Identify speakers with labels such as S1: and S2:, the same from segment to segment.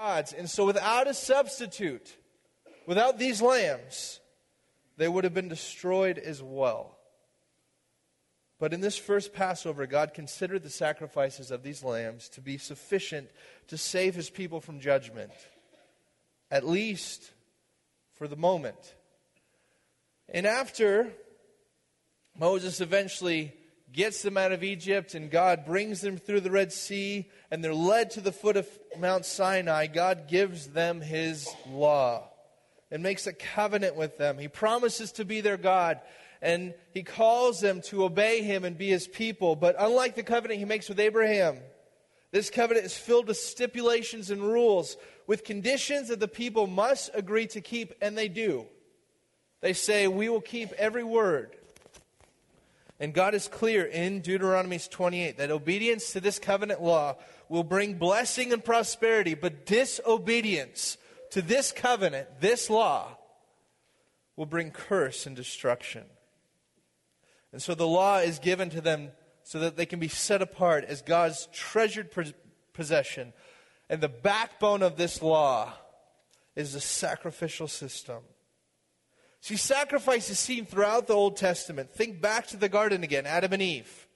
S1: gods. And so, without a substitute, without these lambs, they would have been destroyed as well. But in this first Passover, God considered the sacrifices of these lambs to be sufficient to save his people from judgment, at least for the moment. And after Moses eventually gets them out of Egypt and God brings them through the Red Sea and they're led to the foot of Mount Sinai, God gives them his law and makes a covenant with them. He promises to be their God and he calls them to obey him and be his people. But unlike the covenant he makes with Abraham, this covenant is filled with stipulations and rules, with conditions that the people must agree to keep, and they do. They say, We will keep every word. And God is clear in Deuteronomy 28 that obedience to this covenant law will bring blessing and prosperity, but disobedience to this covenant, this law, will bring curse and destruction. And so the law is given to them so that they can be set apart as God's treasured possession. And the backbone of this law is the sacrificial system. See, sacrifice is seen throughout the Old Testament. Think back to the garden again, Adam and Eve.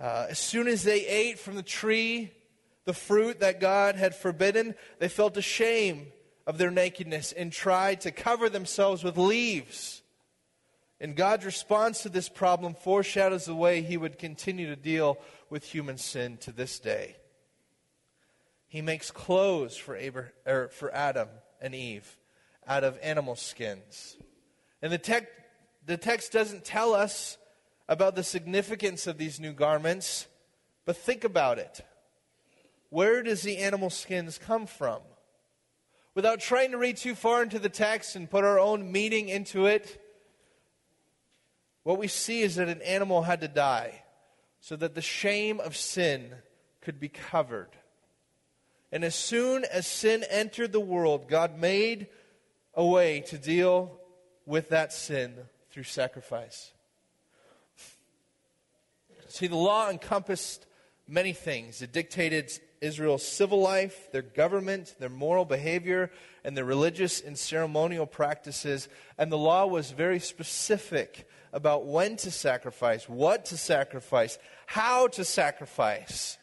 S1: Uh, as soon as they ate from the tree, the fruit that God had forbidden, they felt ashamed of their nakedness and tried to cover themselves with leaves. And God's response to this problem foreshadows the way he would continue to deal with human sin to this day. He makes clothes for, Abraham, er, for Adam and Eve out of animal skins. And the, tec- the text doesn't tell us about the significance of these new garments, but think about it. Where does the animal skins come from? Without trying to read too far into the text and put our own meaning into it, what we see is that an animal had to die so that the shame of sin could be covered. And as soon as sin entered the world, God made a way to deal with that sin through sacrifice. See, the law encompassed many things. It dictated Israel's civil life, their government, their moral behavior, and their religious and ceremonial practices. And the law was very specific about when to sacrifice, what to sacrifice, how to sacrifice.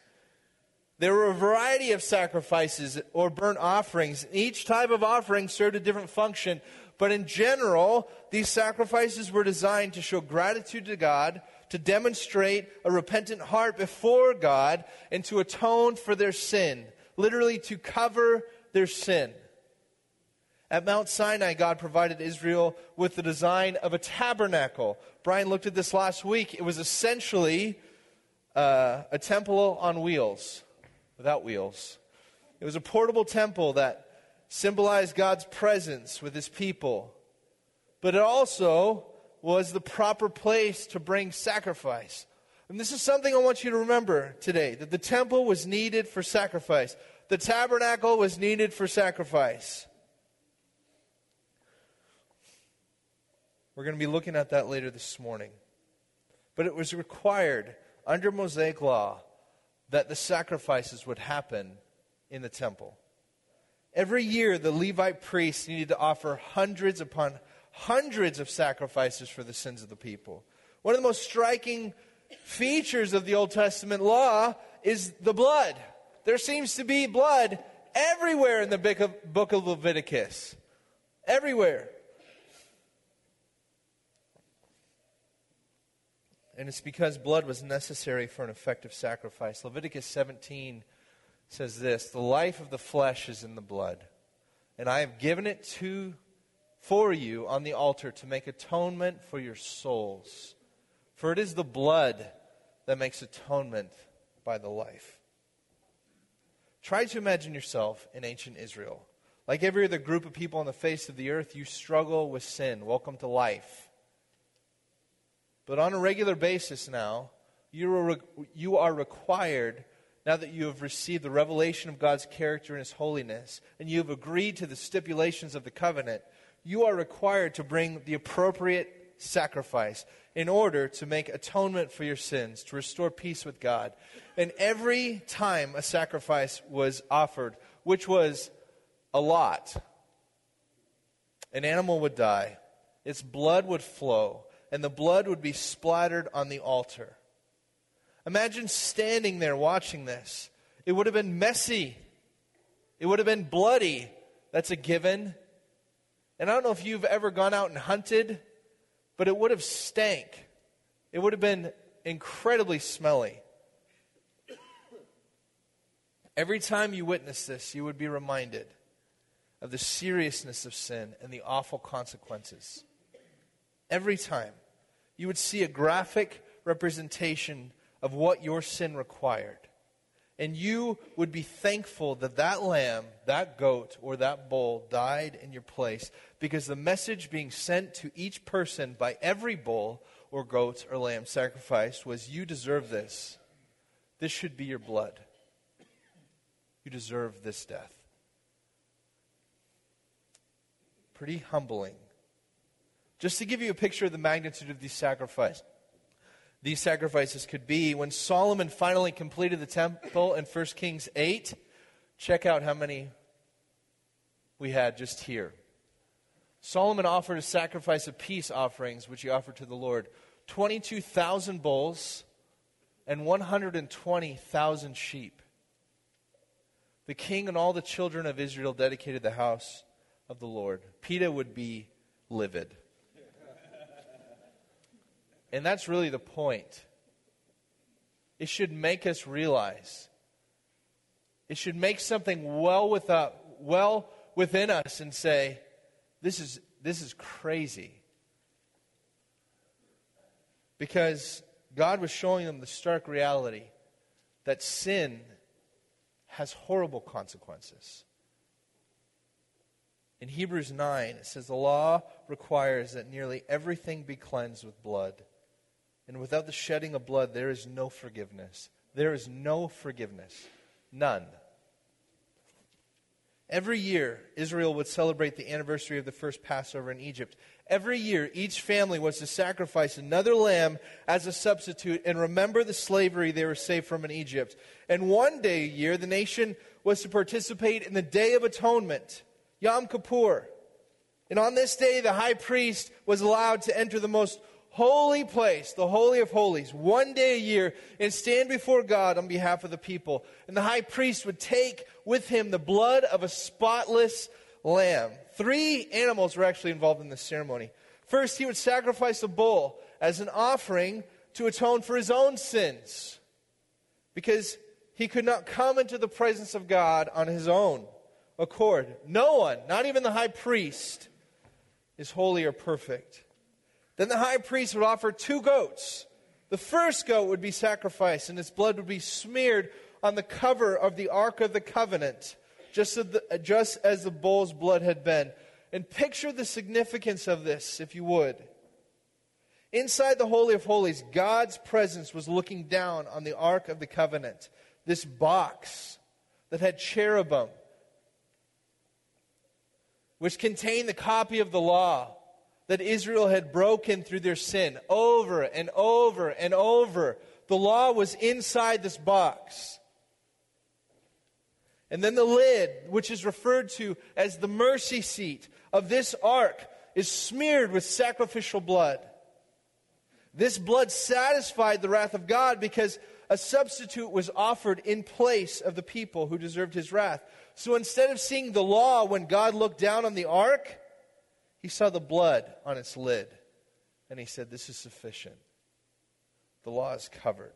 S1: There were a variety of sacrifices or burnt offerings. Each type of offering served a different function. But in general, these sacrifices were designed to show gratitude to God, to demonstrate a repentant heart before God, and to atone for their sin. Literally, to cover their sin. At Mount Sinai, God provided Israel with the design of a tabernacle. Brian looked at this last week. It was essentially uh, a temple on wheels without wheels. It was a portable temple that symbolized God's presence with his people. But it also was the proper place to bring sacrifice. And this is something I want you to remember today that the temple was needed for sacrifice, the tabernacle was needed for sacrifice. We're going to be looking at that later this morning. But it was required under Mosaic law that the sacrifices would happen in the temple. Every year, the Levite priests needed to offer hundreds upon hundreds of sacrifices for the sins of the people. One of the most striking features of the Old Testament law is the blood. There seems to be blood everywhere in the book of Leviticus. Everywhere. And it's because blood was necessary for an effective sacrifice. Leviticus 17 says this The life of the flesh is in the blood, and I have given it to for you on the altar to make atonement for your souls. For it is the blood that makes atonement by the life. Try to imagine yourself in ancient Israel. Like every other group of people on the face of the earth, you struggle with sin. Welcome to life. But on a regular basis now, you are, you are required, now that you have received the revelation of God's character and His holiness, and you have agreed to the stipulations of the covenant, you are required to bring the appropriate sacrifice in order to make atonement for your sins, to restore peace with God. And every time a sacrifice was offered which was a lot. An animal would die, its blood would flow, and the blood would be splattered on the altar. Imagine standing there watching this. It would have been messy, it would have been bloody. That's a given. And I don't know if you've ever gone out and hunted, but it would have stank. It would have been incredibly smelly. Every time you witness this, you would be reminded of the seriousness of sin and the awful consequences. Every time you would see a graphic representation of what your sin required. And you would be thankful that that lamb, that goat, or that bull died in your place because the message being sent to each person by every bull or goat or lamb sacrificed was you deserve this. This should be your blood. You deserve this death. Pretty humbling. Just to give you a picture of the magnitude of these sacrifices, these sacrifices could be when Solomon finally completed the temple in 1 Kings 8. Check out how many we had just here. Solomon offered a sacrifice of peace offerings, which he offered to the Lord 22,000 bulls and 120,000 sheep the king and all the children of Israel dedicated the house of the Lord. PETA would be livid. And that's really the point. It should make us realize. It should make something well, without, uh, well within us and say, this is, this is crazy. Because God was showing them the stark reality that sin has horrible consequences. In Hebrews 9, it says, The law requires that nearly everything be cleansed with blood. And without the shedding of blood, there is no forgiveness. There is no forgiveness. None. Every year, Israel would celebrate the anniversary of the first Passover in Egypt. Every year, each family was to sacrifice another lamb as a substitute and remember the slavery they were saved from in Egypt. And one day a year, the nation was to participate in the Day of Atonement, Yom Kippur. And on this day, the high priest was allowed to enter the most holy place, the Holy of Holies, one day a year and stand before God on behalf of the people. And the high priest would take with him the blood of a spotless lamb. Three animals were actually involved in this ceremony. First, he would sacrifice a bull as an offering to atone for his own sins because he could not come into the presence of God on his own accord. No one, not even the high priest, is holy or perfect. Then the high priest would offer two goats. The first goat would be sacrificed, and its blood would be smeared on the cover of the Ark of the Covenant, just as the, uh, just as the bull's blood had been. And picture the significance of this, if you would. Inside the Holy of Holies, God's presence was looking down on the Ark of the Covenant, this box that had cherubim, which contained the copy of the law that Israel had broken through their sin over and over and over. The law was inside this box. And then the lid, which is referred to as the mercy seat of this ark, is smeared with sacrificial blood. This blood satisfied the wrath of God because a substitute was offered in place of the people who deserved his wrath. So instead of seeing the law when God looked down on the ark, he saw the blood on its lid, and he said, This is sufficient. The law is covered,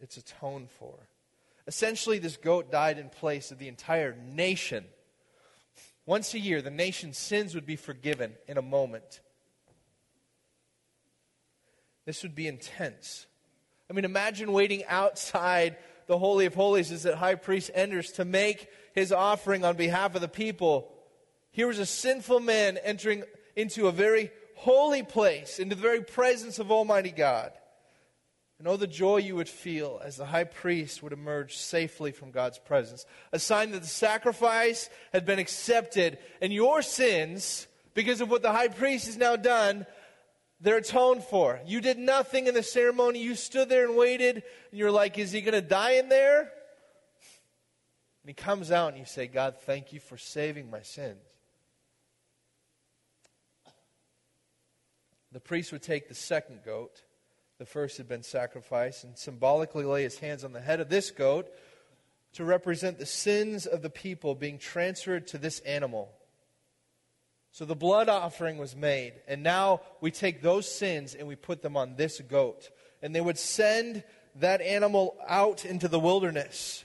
S1: it's atoned for. Essentially, this goat died in place of the entire nation. Once a year, the nation's sins would be forgiven in a moment. This would be intense. I mean, imagine waiting outside the Holy of Holies as that high priest enters to make his offering on behalf of the people here was a sinful man entering into a very holy place, into the very presence of Almighty God. And oh, the joy you would feel as the high priest would emerge safely from God's presence. A sign that the sacrifice had been accepted, and your sins, because of what the high priest has now done, they're atoned for. You did nothing in the ceremony. You stood there and waited, and you're like, is he going to die in there? And he comes out and you say, God, thank you for saving my sins. The priest would take the second goat, the first had been sacrificed, and symbolically lay his hands on the head of this goat to represent the sins of the people being transferred to this animal. So the blood offering was made, and now we take those sins and we put them on this goat. And they would send that animal out into the wilderness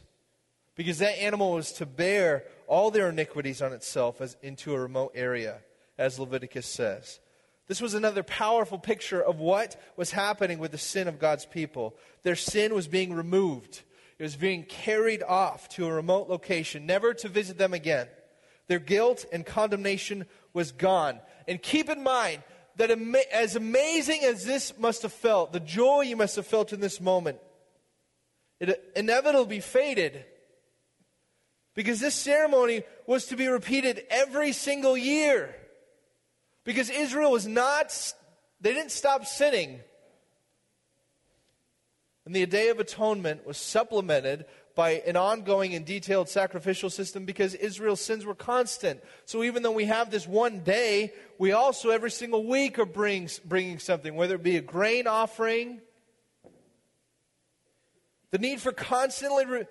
S1: because that animal was to bear all their iniquities on itself as into a remote area, as Leviticus says. This was another powerful picture of what was happening with the sin of God's people. Their sin was being removed. It was being carried off to a remote location, never to visit them again. Their guilt and condemnation was gone. And keep in mind that as amazing as this must have felt, the joy you must have felt in this moment, it inevitably faded. Because this ceremony was to be repeated every single year. Because Israel was not, they didn't stop sinning. And the Day of Atonement was supplemented by an ongoing and detailed sacrificial system because Israel's sins were constant. So even though we have this one day, we also every single week are bring, bringing something, whether it be a grain offering. The need for constantly, re,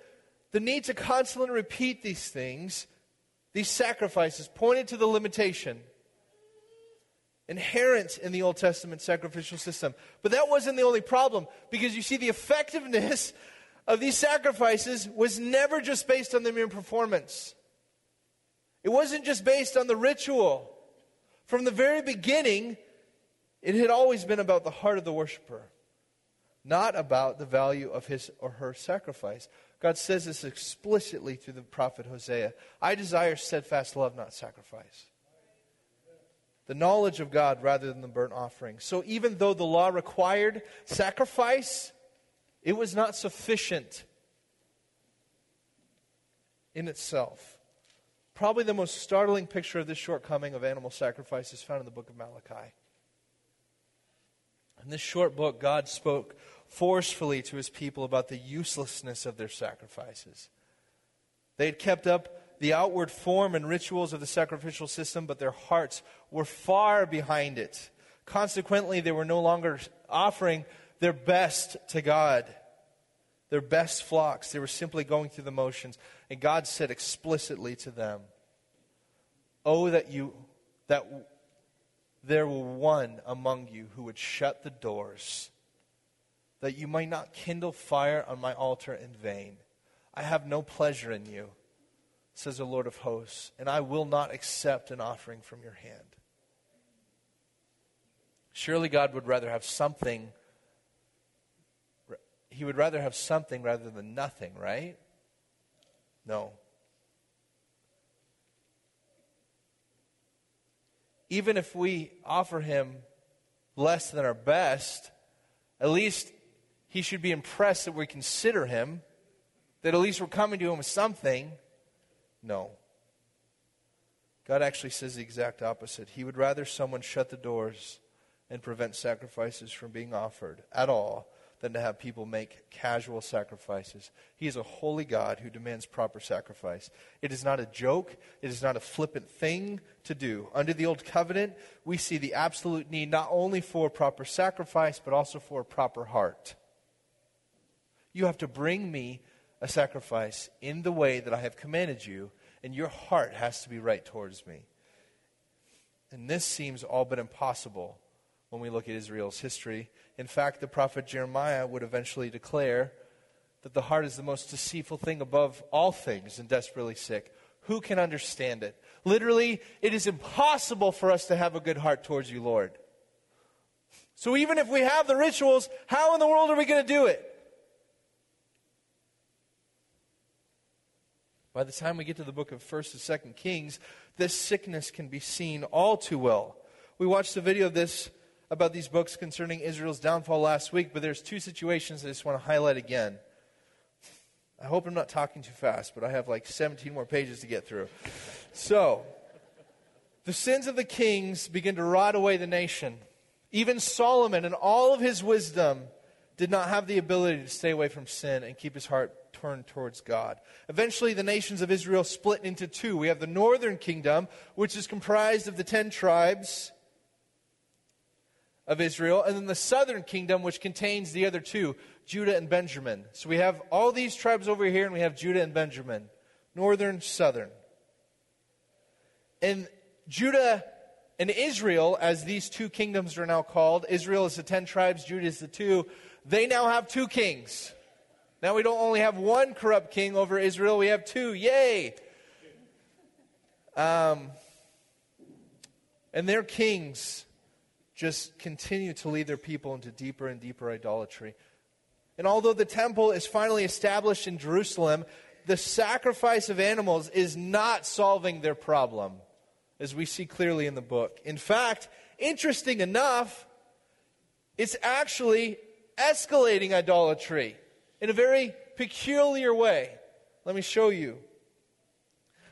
S1: the need to constantly repeat these things, these sacrifices, pointed to the limitation inherent in the Old Testament sacrificial system. But that wasn't the only problem because you see, the effectiveness of these sacrifices was never just based on the mere performance, it wasn't just based on the ritual. From the very beginning, it had always been about the heart of the worshiper, not about the value of his or her sacrifice. God says this explicitly through the prophet Hosea I desire steadfast love, not sacrifice the knowledge of God rather than the burnt offering. So even though the law required sacrifice, it was not sufficient in itself. Probably the most startling picture of this shortcoming of animal sacrifice is found in the book of Malachi. In this short book, God spoke forcefully to his people about the uselessness of their sacrifices. They had kept up the outward form and rituals of the sacrificial system, but their hearts were far behind it. Consequently, they were no longer offering their best to God, their best flocks. They were simply going through the motions. And God said explicitly to them, Oh, that you, that there were one among you who would shut the doors, that you might not kindle fire on my altar in vain. I have no pleasure in you says the Lord of hosts, and I will not accept an offering from your hand. Surely God would rather have something. He would rather have something rather than nothing, right? No. Even if we offer him less than our best, at least he should be impressed that we consider him, that at least we're coming to him with something. No. God actually says the exact opposite. He would rather someone shut the doors and prevent sacrifices from being offered at all than to have people make casual sacrifices. He is a holy God who demands proper sacrifice. It is not a joke, it is not a flippant thing to do. Under the Old Covenant, we see the absolute need not only for proper sacrifice, but also for a proper heart. You have to bring me a sacrifice in the way that I have commanded you, and your heart has to be right towards me. And this seems all but impossible when we look at Israel's history. In fact, the prophet Jeremiah would eventually declare that the heart is the most deceitful thing above all things and desperately sick. Who can understand it? Literally, it is impossible for us to have a good heart towards you, Lord. So even if we have the rituals, how in the world are we going to do it? By the time we get to the book of 1st and 2nd Kings, this sickness can be seen all too well. We watched a video of this about these books concerning Israel's downfall last week, but there's two situations I just want to highlight again. I hope I'm not talking too fast, but I have like 17 more pages to get through. So, the sins of the kings begin to rot away the nation. Even Solomon, in all of his wisdom, did not have the ability to stay away from sin and keep his heart turn towards God. Eventually, the nations of Israel split into two. We have the northern kingdom, which is comprised of the ten tribes of Israel, and then the southern kingdom, which contains the other two, Judah and Benjamin. So we have all these tribes over here, and we have Judah and Benjamin, northern, southern. And Judah and Israel, as these two kingdoms are now called, Israel is the ten tribes, Judah is the two, they now have two kings. Now we don't only have one corrupt king over Israel, we have two. Yay! Um, and their kings just continue to lead their people into deeper and deeper idolatry. And although the temple is finally established in Jerusalem, the sacrifice of animals is not solving their problem, as we see clearly in the book. In fact, interesting enough, it's actually escalating idolatry in a very peculiar way. Let me show you.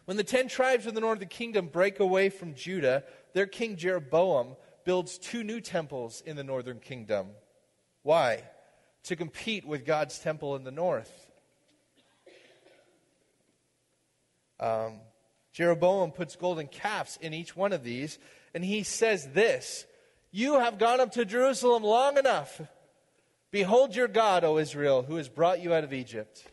S1: When the ten tribes of the northern kingdom break away from Judah, their king Jeroboam builds two new temples in the northern kingdom. Why? To compete with God's temple in the north. Um, Jeroboam puts golden calves in each one of these, and he says this You have gone up to Jerusalem long enough. Behold your God, O Israel, who has brought you out of Egypt.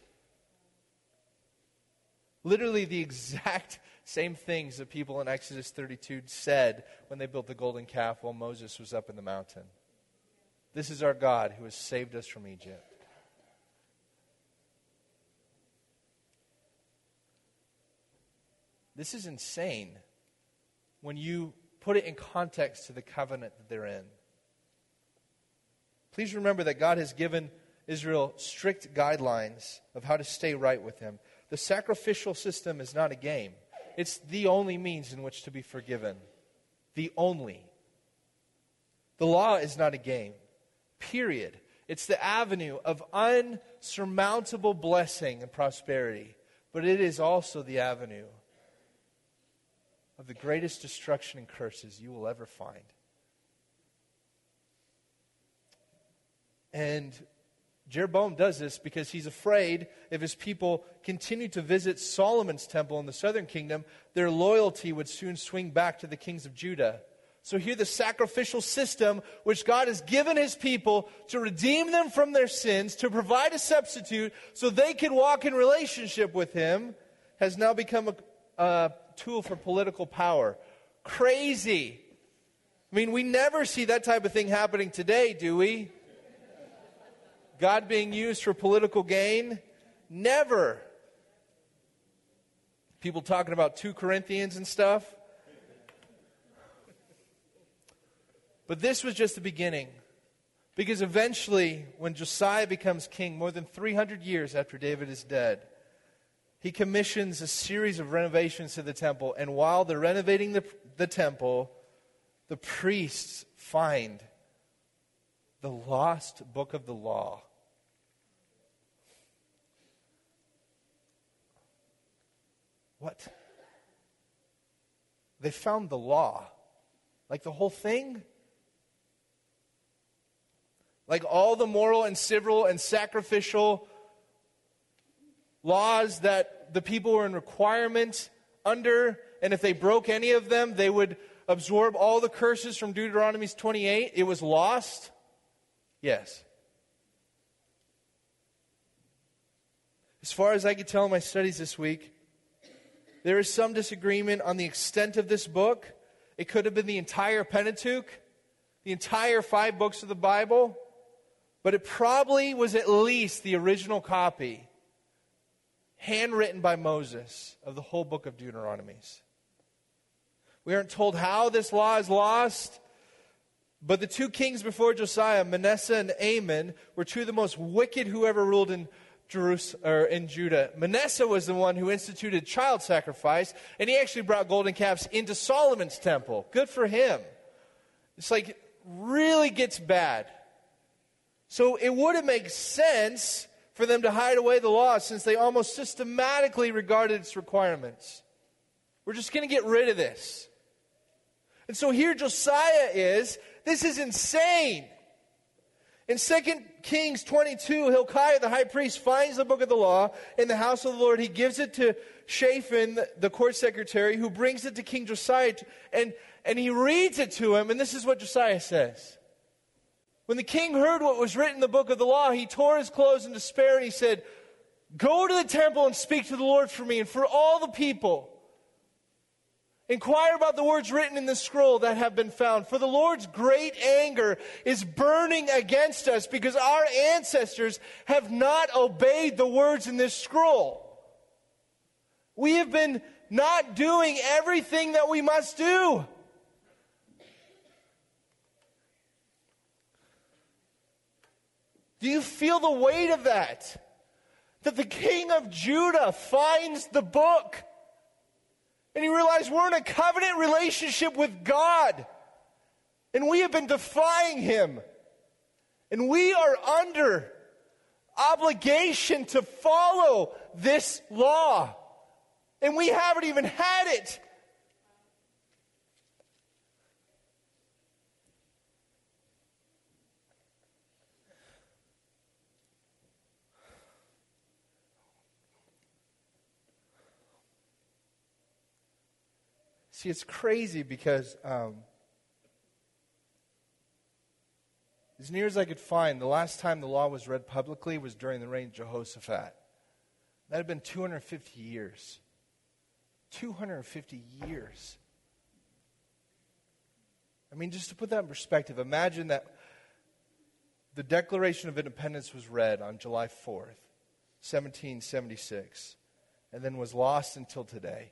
S1: Literally, the exact same things that people in Exodus 32 said when they built the golden calf while Moses was up in the mountain. This is our God who has saved us from Egypt. This is insane when you put it in context to the covenant that they're in. Please remember that God has given Israel strict guidelines of how to stay right with Him. The sacrificial system is not a game. It's the only means in which to be forgiven. The only. The law is not a game, period. It's the avenue of unsurmountable blessing and prosperity, but it is also the avenue of the greatest destruction and curses you will ever find. And Jeroboam does this because he's afraid if his people continue to visit Solomon's temple in the southern kingdom, their loyalty would soon swing back to the kings of Judah. So here, the sacrificial system which God has given his people to redeem them from their sins, to provide a substitute so they can walk in relationship with him, has now become a, a tool for political power. Crazy. I mean, we never see that type of thing happening today, do we? God being used for political gain? Never. People talking about 2 Corinthians and stuff. But this was just the beginning. Because eventually, when Josiah becomes king, more than 300 years after David is dead, he commissions a series of renovations to the temple. And while they're renovating the, the temple, the priests find the lost book of the law. What? They found the law. Like the whole thing? Like all the moral and civil and sacrificial laws that the people were in requirement under, and if they broke any of them, they would absorb all the curses from Deuteronomy 28. It was lost? Yes. As far as I could tell in my studies this week, there is some disagreement on the extent of this book. It could have been the entire Pentateuch, the entire five books of the Bible, but it probably was at least the original copy, handwritten by Moses, of the whole book of Deuteronomies. We aren't told how this law is lost, but the two kings before Josiah, Manasseh and Amon, were two of the most wicked who ever ruled in Jerusalem, or in Judah. Manasseh was the one who instituted child sacrifice, and he actually brought golden calves into Solomon's temple. Good for him. It's like really gets bad. So it would have made sense for them to hide away the law since they almost systematically regarded its requirements. We're just going to get rid of this. And so here Josiah is. This is insane. In 2 Kings 22, Hilkiah, the high priest, finds the book of the law in the house of the Lord. He gives it to Shaphan, the court secretary, who brings it to King Josiah, and, and he reads it to him, and this is what Josiah says. When the king heard what was written in the book of the law, he tore his clothes in despair, and he said, Go to the temple and speak to the Lord for me and for all the people. Inquire about the words written in the scroll that have been found. For the Lord's great anger is burning against us because our ancestors have not obeyed the words in this scroll. We have been not doing everything that we must do. Do you feel the weight of that? That the king of Judah finds the book and he realized we're in a covenant relationship with God. And we have been defying him. And we are under obligation to follow this law. And we haven't even had it. See, it's crazy because um, as near as I could find, the last time the law was read publicly was during the reign of Jehoshaphat. That had been 250 years. 250 years. I mean, just to put that in perspective, imagine that the Declaration of Independence was read on July 4th, 1776, and then was lost until today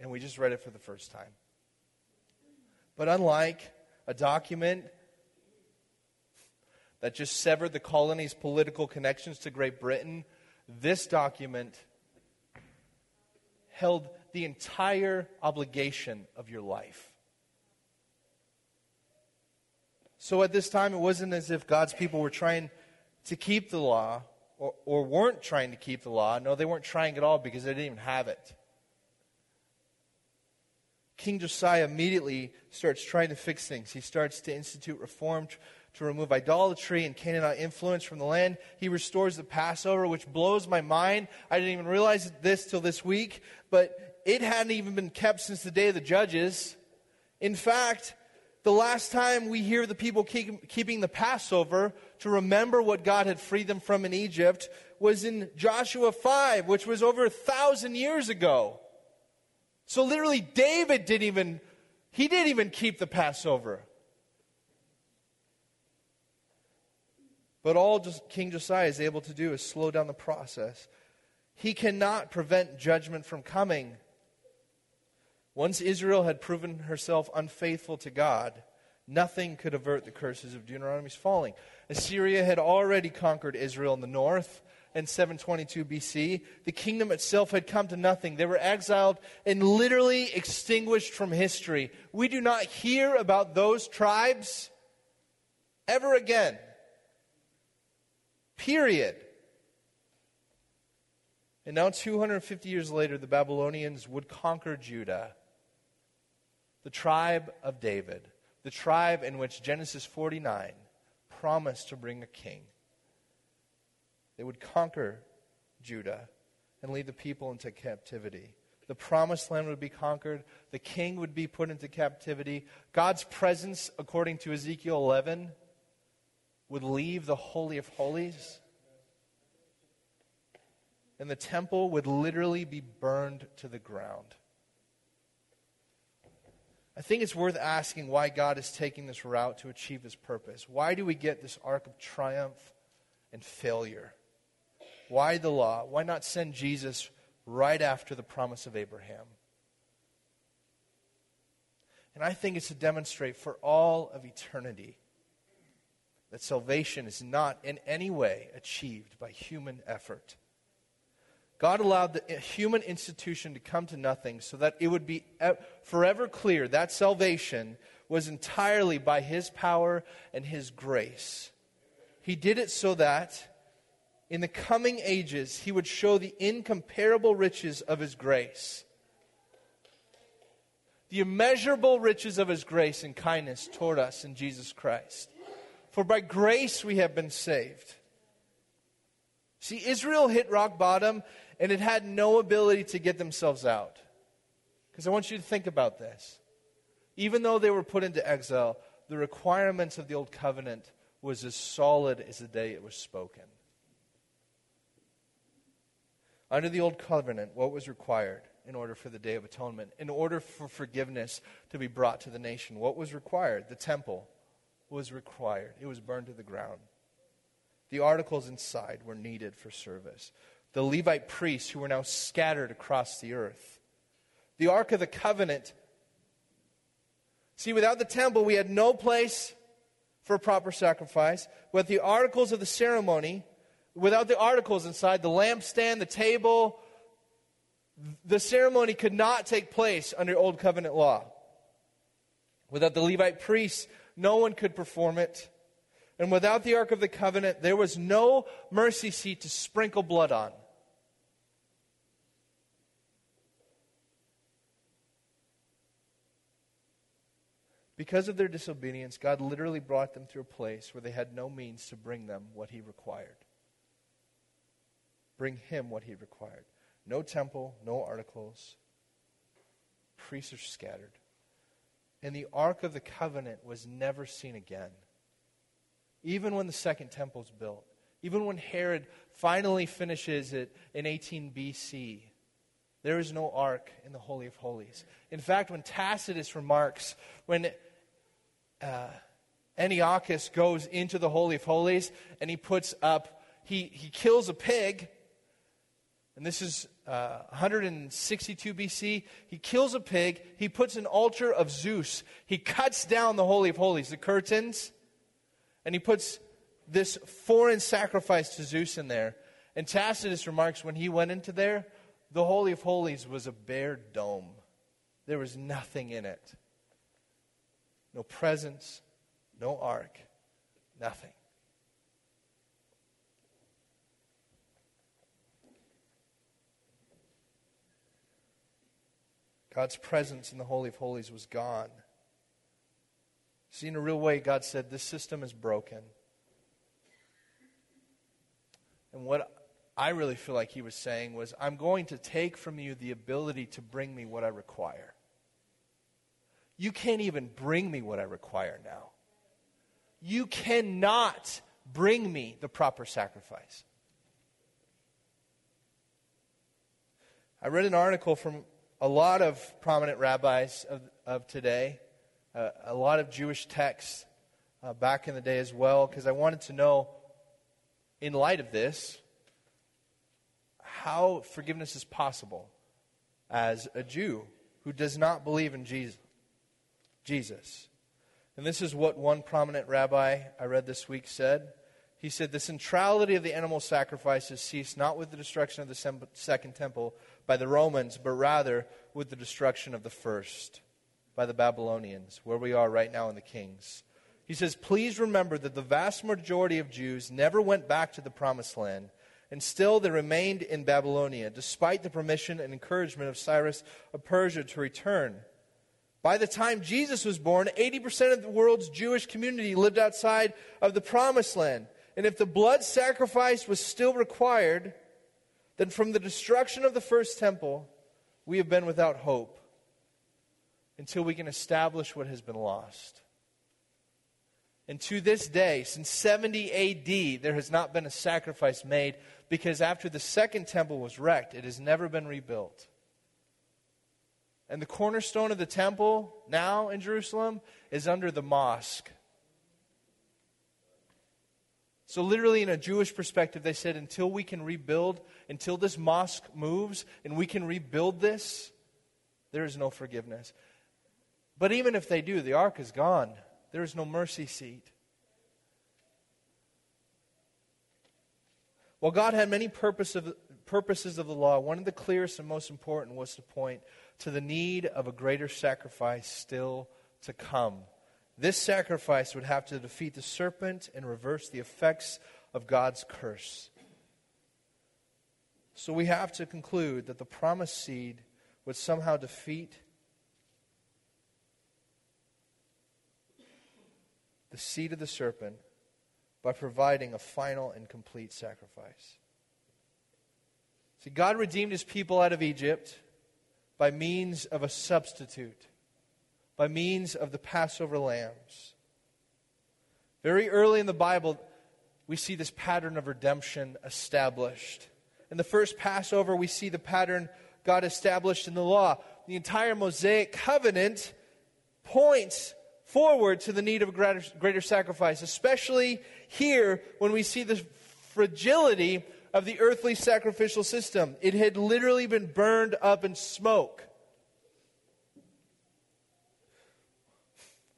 S1: and we just read it for the first time. But unlike a document that just severed the colony's political connections to Great Britain, this document held the entire obligation of your life. So at this time, it wasn't as if God's people were trying to keep the law or, or weren't trying to keep the law. No, they weren't trying at all because they didn't even have it. King Josiah immediately starts trying to fix things. He starts to institute reform to remove idolatry and Canaanite influence from the land. He restores the Passover, which blows my mind. I didn't even realize this till this week, but it hadn't even been kept since the day of the judges. In fact, the last time we hear the people keep, keeping the Passover to remember what God had freed them from in Egypt was in Joshua 5, which was over a thousand years ago. So literally, David didn't even, he didn't even keep the Passover. But all King Josiah is able to do is slow down the process. He cannot prevent judgment from coming. Once Israel had proven herself unfaithful to God, nothing could avert the curses of Deuteronomy's falling. Assyria had already conquered Israel in the north in 722 BC. The kingdom itself had come to nothing. They were exiled and literally extinguished from history. We do not hear about those tribes ever again. Period. And now, 250 years later, the Babylonians would conquer Judah, the tribe of David, the tribe in which Genesis 49 promised to bring a king. They would conquer Judah and lead the people into captivity. The promised land would be conquered. The king would be put into captivity. God's presence, according to Ezekiel 11, would leave the Holy of Holies. And the temple would literally be burned to the ground. I think it's worth asking why God is taking this route to achieve his purpose. Why do we get this arc of triumph and failure? Why the law? Why not send Jesus right after the promise of Abraham? And I think it's to demonstrate for all of eternity that salvation is not in any way achieved by human effort. God allowed the human institution to come to nothing so that it would be forever clear that salvation was entirely by His power and His grace. He did it so that in the coming ages, he would show the incomparable riches of his grace. The immeasurable riches of his grace and kindness toward us in Jesus Christ. For by grace we have been saved. See, Israel hit rock bottom and it had no ability to get themselves out. Because I want you to think about this. Even though they were put into exile, the requirements of the old covenant was as solid as the day it was spoken. Under the old covenant, what was required in order for the day of atonement? In order for forgiveness to be brought to the nation, what was required? The temple was required, it was burned to the ground. The articles inside were needed for service. The Levite priests who were now scattered across the earth. The Ark of the Covenant. See, without the temple, we had no place for proper sacrifice. With the articles of the ceremony, without the articles inside, the lampstand, the table, the ceremony could not take place under Old Covenant law. Without the Levite priests, no one could perform it. And without the Ark of the Covenant, there was no mercy seat to sprinkle blood on. Because of their disobedience, God literally brought them through a place where they had no means to bring them what He required. Bring Him what He required. No temple, no articles. Priests are scattered. And the Ark of the Covenant was never seen again. Even when the second temple is built, even when Herod finally finishes it in 18 BC, there is no ark in the Holy of Holies. In fact, when Tacitus remarks, when uh, Antiochus goes into the Holy of Holies and he puts up, he, he kills a pig, and this is uh, 162 BC. He kills a pig, he puts an altar of Zeus, he cuts down the Holy of Holies, the curtains and he puts this foreign sacrifice to Zeus in there. And Tacitus remarks when he went into there, the Holy of Holies was a bare dome. There was nothing in it. No presence, no ark, nothing. God's presence in the Holy of Holies was gone. See, in a real way, God said, This system is broken. And what I really feel like he was saying was, I'm going to take from you the ability to bring me what I require. You can't even bring me what I require now. You cannot bring me the proper sacrifice. I read an article from a lot of prominent rabbis of, of today uh, a lot of Jewish texts uh, back in the day as well, because I wanted to know, in light of this, how forgiveness is possible as a Jew who does not believe in Jesus. Jesus. And this is what one prominent rabbi I read this week said. He said, The centrality of the animal sacrifices ceased not with the destruction of the second temple by the Romans, but rather with the destruction of the first by the Babylonians, where we are right now in the Kings. He says, Please remember that the vast majority of Jews never went back to the promised land, and still they remained in Babylonia, despite the permission and encouragement of Cyrus of Persia to return. By the time Jesus was born, 80% of the world's Jewish community lived outside of the promised land. And if the blood sacrifice was still required, then from the destruction of the first temple, we have been without hope until we can establish what has been lost. And to this day, since 70 AD, there has not been a sacrifice made because after the second temple was wrecked, it has never been rebuilt. And the cornerstone of the temple now in Jerusalem is under the mosque. So, literally, in a Jewish perspective, they said until we can rebuild, until this mosque moves and we can rebuild this, there is no forgiveness. But even if they do, the ark is gone. There is no mercy seat. While God had many purpose of, purposes of the law, one of the clearest and most important was to point to the need of a greater sacrifice still to come. This sacrifice would have to defeat the serpent and reverse the effects of God's curse. So we have to conclude that the promised seed would somehow defeat the seed of the serpent by providing a final and complete sacrifice. See, God redeemed his people out of Egypt by means of a substitute, by means of the Passover lambs. Very early in the Bible, we see this pattern of redemption established. In the first Passover, we see the pattern God established in the law. The entire Mosaic covenant points forward to the need of a greater, greater sacrifice, especially here when we see the fragility of the earthly sacrificial system. It had literally been burned up in smoke.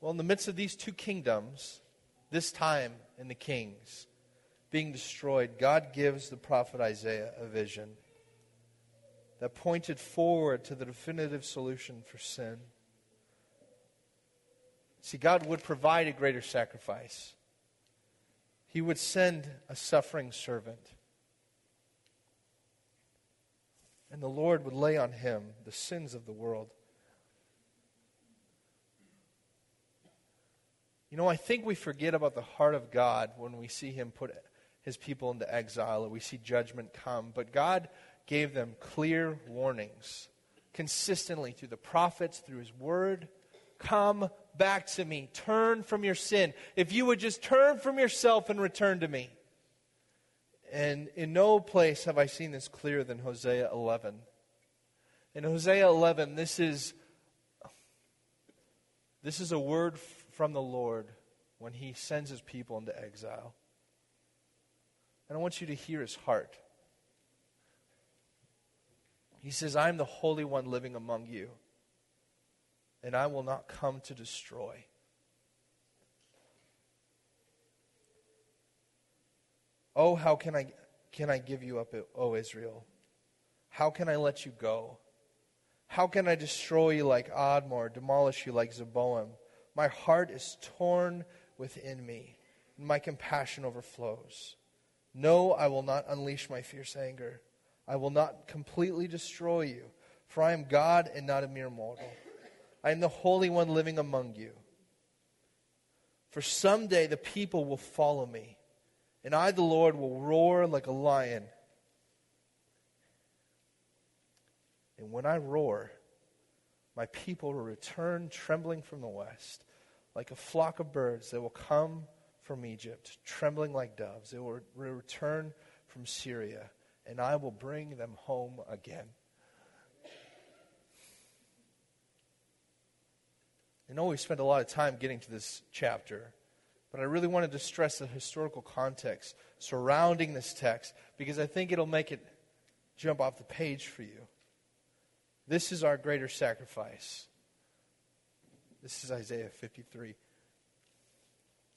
S1: Well, in the midst of these two kingdoms, this time in the kings being destroyed, God gives the prophet Isaiah a vision that pointed forward to the definitive solution for sin. See, God would provide a greater sacrifice. He would send a suffering servant. And the Lord would lay on him the sins of the world. You know, I think we forget about the heart of God when we see him put his people into exile or we see judgment come. But God gave them clear warnings consistently through the prophets, through his word. Come back to me. Turn from your sin. If you would just turn from yourself and return to me. And in no place have I seen this clearer than Hosea 11. In Hosea 11, this is, this is a word from the Lord when he sends his people into exile. And I want you to hear his heart. He says, I am the Holy One living among you and I will not come to destroy. Oh, how can I, can I give you up, O Israel? How can I let you go? How can I destroy you like Admah, demolish you like Zeboim? My heart is torn within me, and my compassion overflows. No, I will not unleash my fierce anger. I will not completely destroy you, for I am God and not a mere mortal. I am the Holy One living among you. For someday the people will follow me, and I, the Lord, will roar like a lion. And when I roar, my people will return trembling from the west, like a flock of birds that will come from Egypt, trembling like doves. They will return from Syria, and I will bring them home again. I know we spent a lot of time getting to this chapter, but I really wanted to stress the historical context surrounding this text because I think it'll make it jump off the page for you. This is our greater sacrifice. This is Isaiah 53.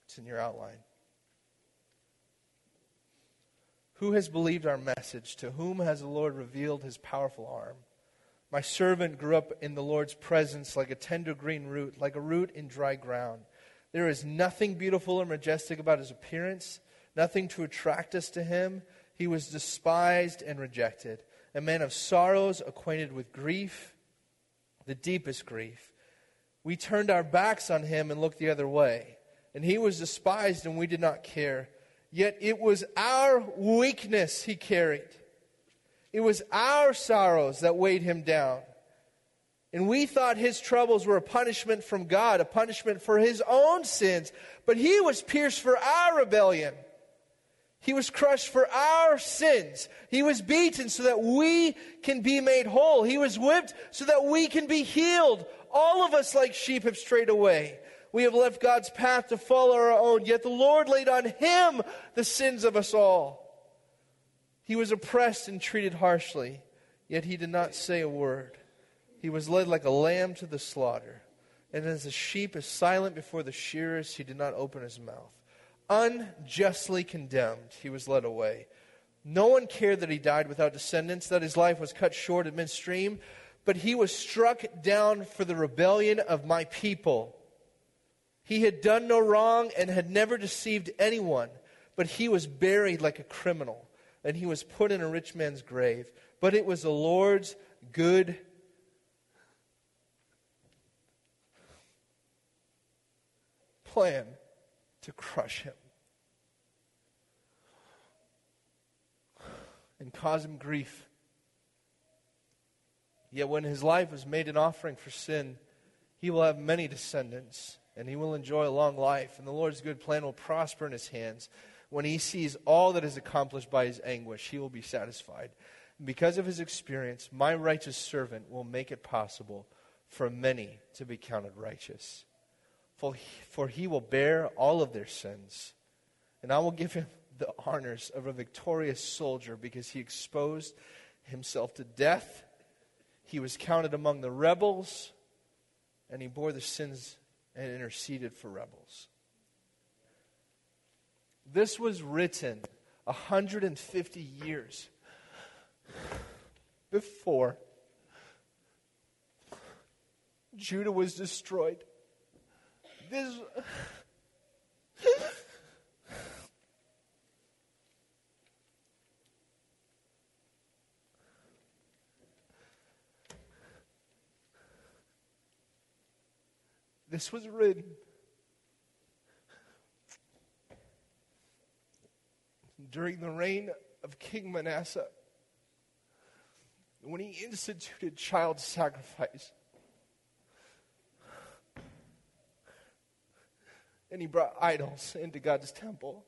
S1: It's in your outline. Who has believed our message? To whom has the Lord revealed his powerful arm? My servant grew up in the Lord's presence like a tender green root, like a root in dry ground. There is nothing beautiful or majestic about his appearance, nothing to attract us to him. He was despised and rejected, a man of sorrows, acquainted with grief, the deepest grief. We turned our backs on him and looked the other way, and he was despised and we did not care. Yet it was our weakness he carried it was our sorrows that weighed him down. And we thought his troubles were a punishment from God, a punishment for his own sins. But he was pierced for our rebellion. He was crushed for our sins. He was beaten so that we can be made whole. He was whipped so that we can be healed. All of us, like sheep, have strayed away. We have left God's path to follow our own, yet the Lord laid on him the sins of us all. He was oppressed and treated harshly, yet he did not say a word. He was led like a lamb to the slaughter, and as a sheep is silent before the shearers, he did not open his mouth. Unjustly condemned, he was led away. No one cared that he died without descendants, that his life was cut short at midstream, but he was struck down for the rebellion of my people. He had done no wrong and had never deceived anyone, but he was buried like a criminal and he was put in a rich man's grave. But it was the Lord's good plan to crush him and cause him grief. Yet when his life is made an offering for sin, he will have many descendants, and he will enjoy a long life, and the Lord's good plan will prosper in his hands. When he sees all that is accomplished by his anguish, he will be satisfied. Because of his experience, my righteous servant will make it possible for many to be counted righteous. For he, for he will bear all of their sins, and I will give him the honors of a victorious soldier because he exposed himself to death. He was counted among the rebels, and he bore the sins and interceded for rebels. This was written 150 years before Judah was destroyed. This. This was written during the reign of King Manasseh when he instituted child sacrifice. And he brought idols into God's temple.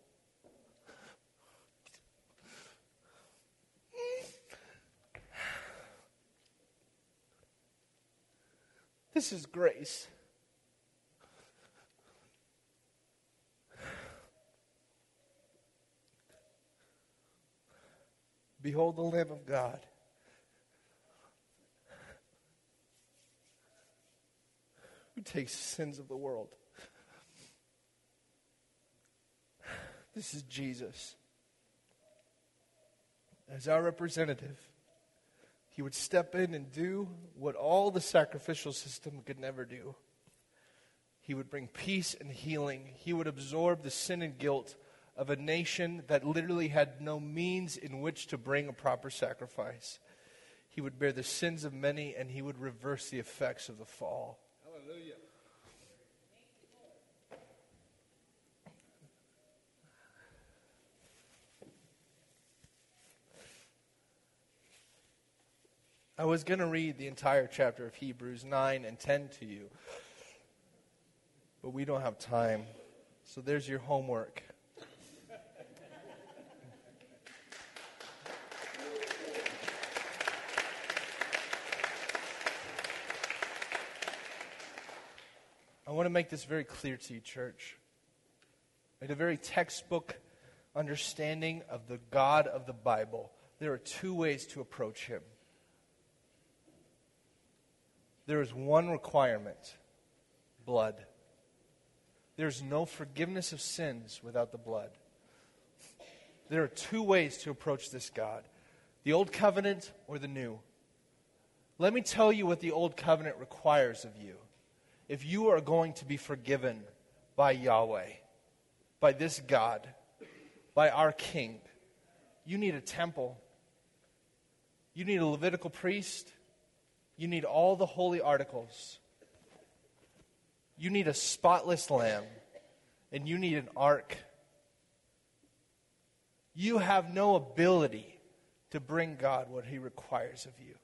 S1: This is grace. Behold the Lamb of God. Who takes the sins of the world? This is Jesus. As our representative, he would step in and do what all the sacrificial system could never do. He would bring peace and healing. He would absorb the sin and guilt of a nation that literally had no means in which to bring a proper sacrifice. He would bear the sins of many and he would reverse the effects of the fall. Hallelujah. I was going to read the entire chapter of Hebrews 9 and 10 to you, but we don't have time. So there's your homework. I want to make this very clear to you, church. At a very textbook understanding of the God of the Bible, there are two ways to approach Him. There is one requirement blood. There's no forgiveness of sins without the blood. There are two ways to approach this God the Old Covenant or the New. Let me tell you what the Old Covenant requires of you if you are going to be forgiven by Yahweh, by this God, by our King, you need a temple. You need a Levitical priest. You need all the holy articles. You need a spotless lamb. And you need an ark. You have no ability to bring God what he requires of you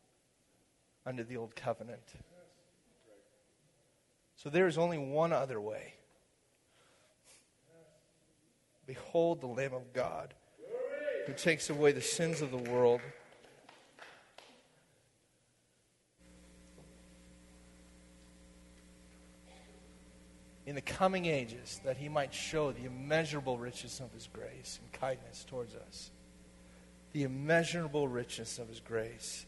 S1: under the old covenant. So there is only one other way. Behold the Lamb of God who takes away the sins of the world. In the coming ages that he might show the immeasurable riches of his grace and kindness towards us. The immeasurable richness of his grace.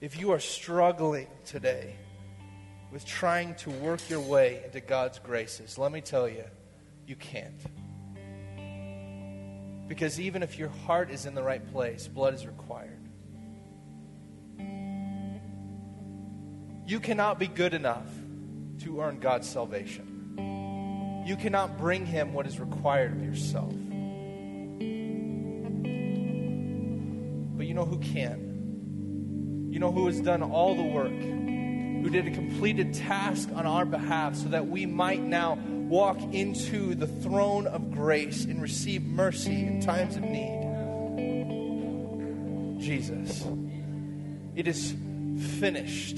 S1: If you are struggling today, with trying to work your way into God's graces, let me tell you, you can't. Because even if your heart is in the right place, blood is required. You cannot be good enough to earn God's salvation. You cannot bring Him what is required of yourself. But you know who can? You know who has done all the work who did a completed task on our behalf so that we might now walk into the throne of grace and receive mercy in times of need. Jesus. It is finished.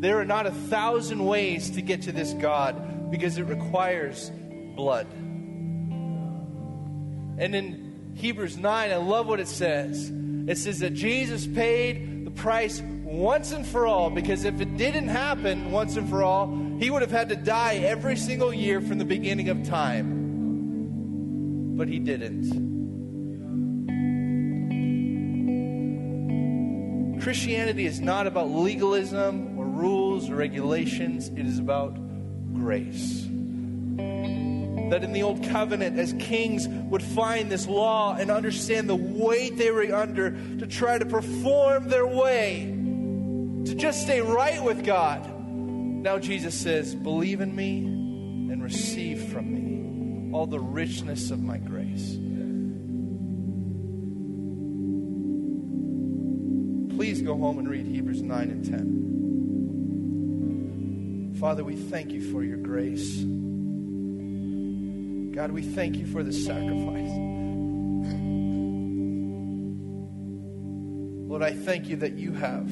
S1: There are not a thousand ways to get to this God because it requires blood. And in Hebrews 9, I love what it says. It says that Jesus paid the price once and for all because if it didn't happen once and for all, he would have had to die every single year from the beginning of time. But he didn't. Christianity is not about legalism or rules or regulations, it is about grace. That in the Old Covenant, as kings would find this law and understand the weight they were under to try to perform their way, to just stay right with God. Now Jesus says, Believe in me and receive from me all the richness of my grace. please go home and read Hebrews 9 and 10. Father, we thank you for your grace. God, we thank you for the sacrifice. Lord, I thank you that you have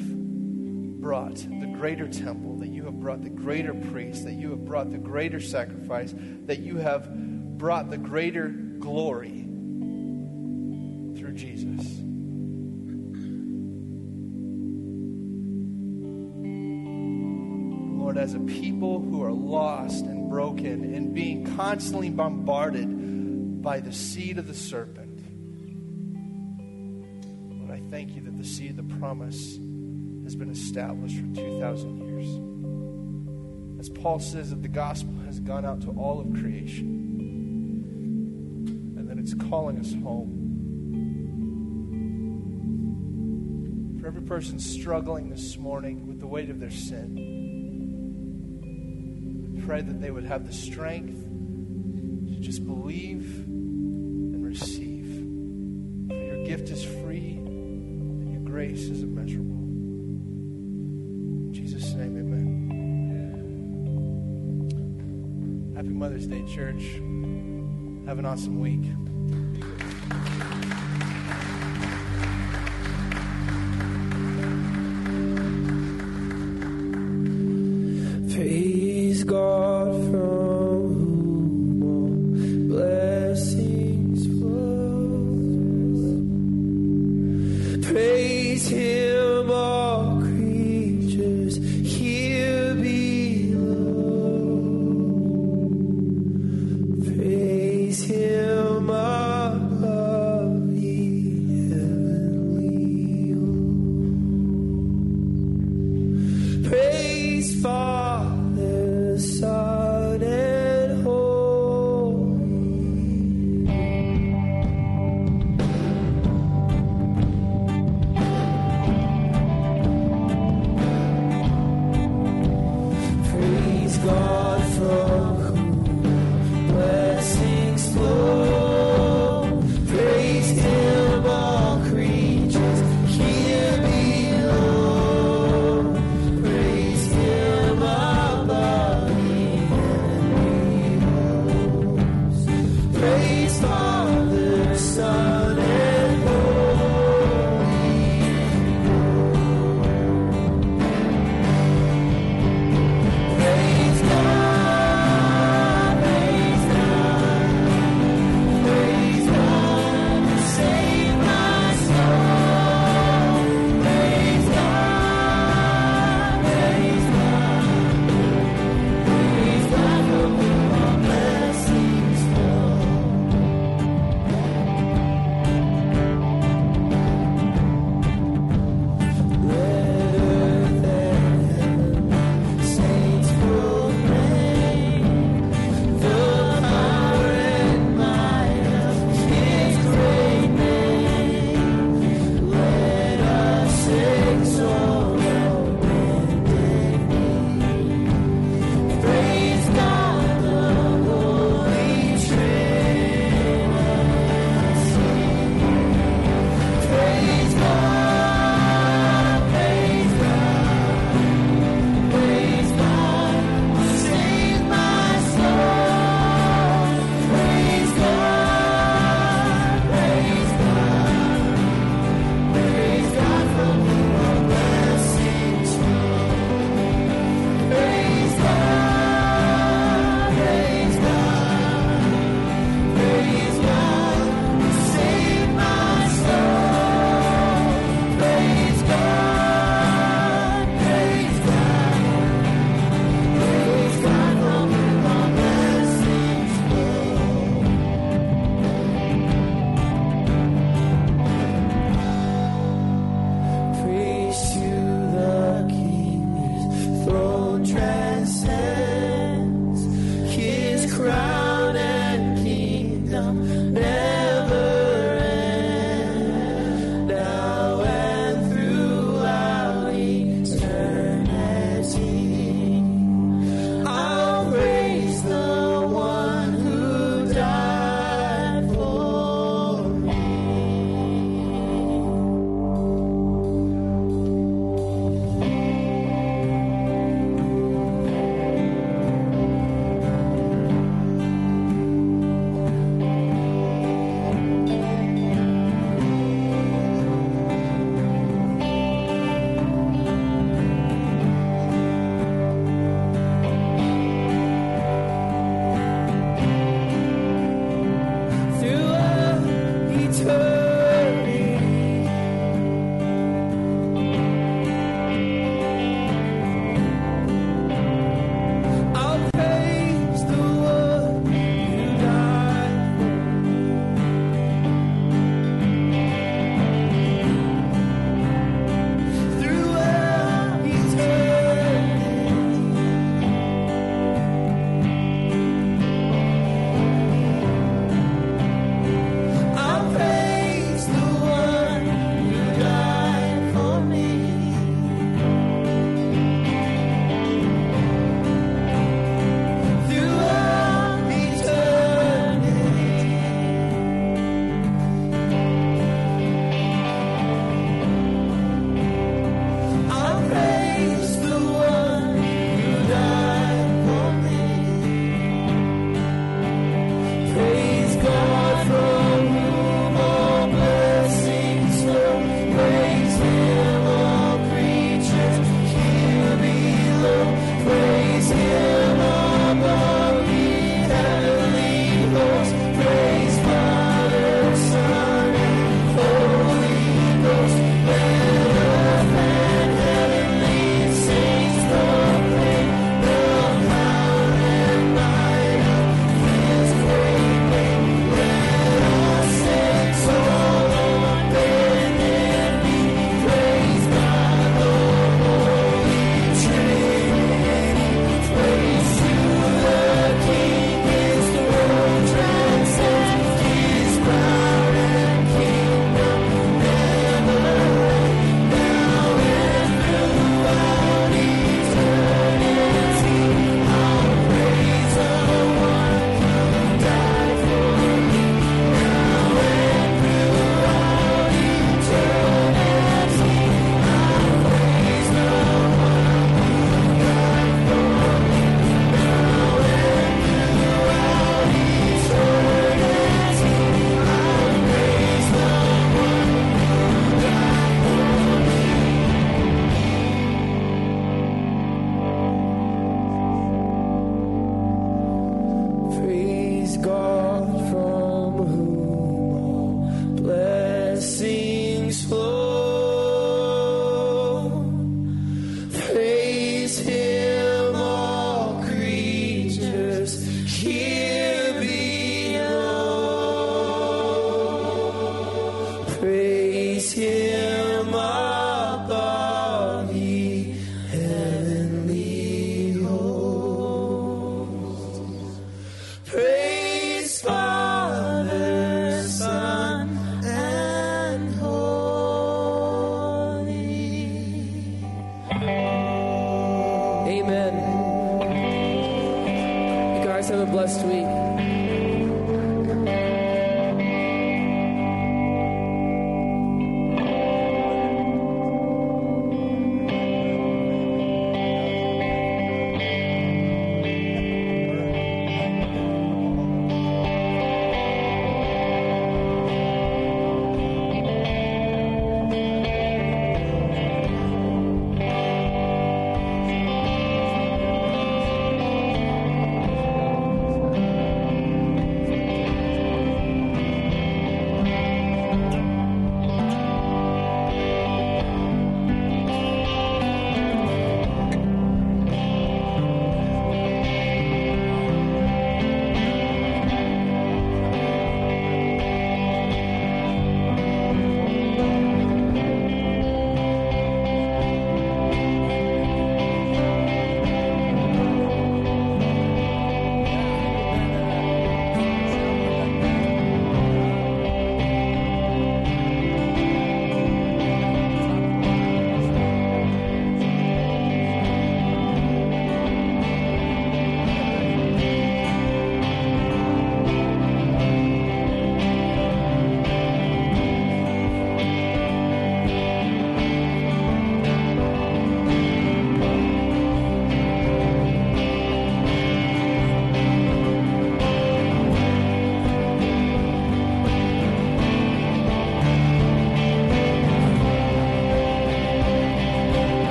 S1: brought the greater temple, that you have brought the greater priest, that you have brought the greater sacrifice, that you have brought the greater glory as a people who are lost and broken and being constantly bombarded by the seed of the serpent. Lord, I thank you that the seed of the promise has been established for 2,000 years. As Paul says, that the gospel has gone out to all of creation and that it's calling us home. For every person struggling this morning with the weight of their sin, pray that they would have the strength to just believe and receive. For your gift is free and your grace is immeasurable. In Jesus' name, amen. Happy Mother's Day, church. Have an awesome
S2: week.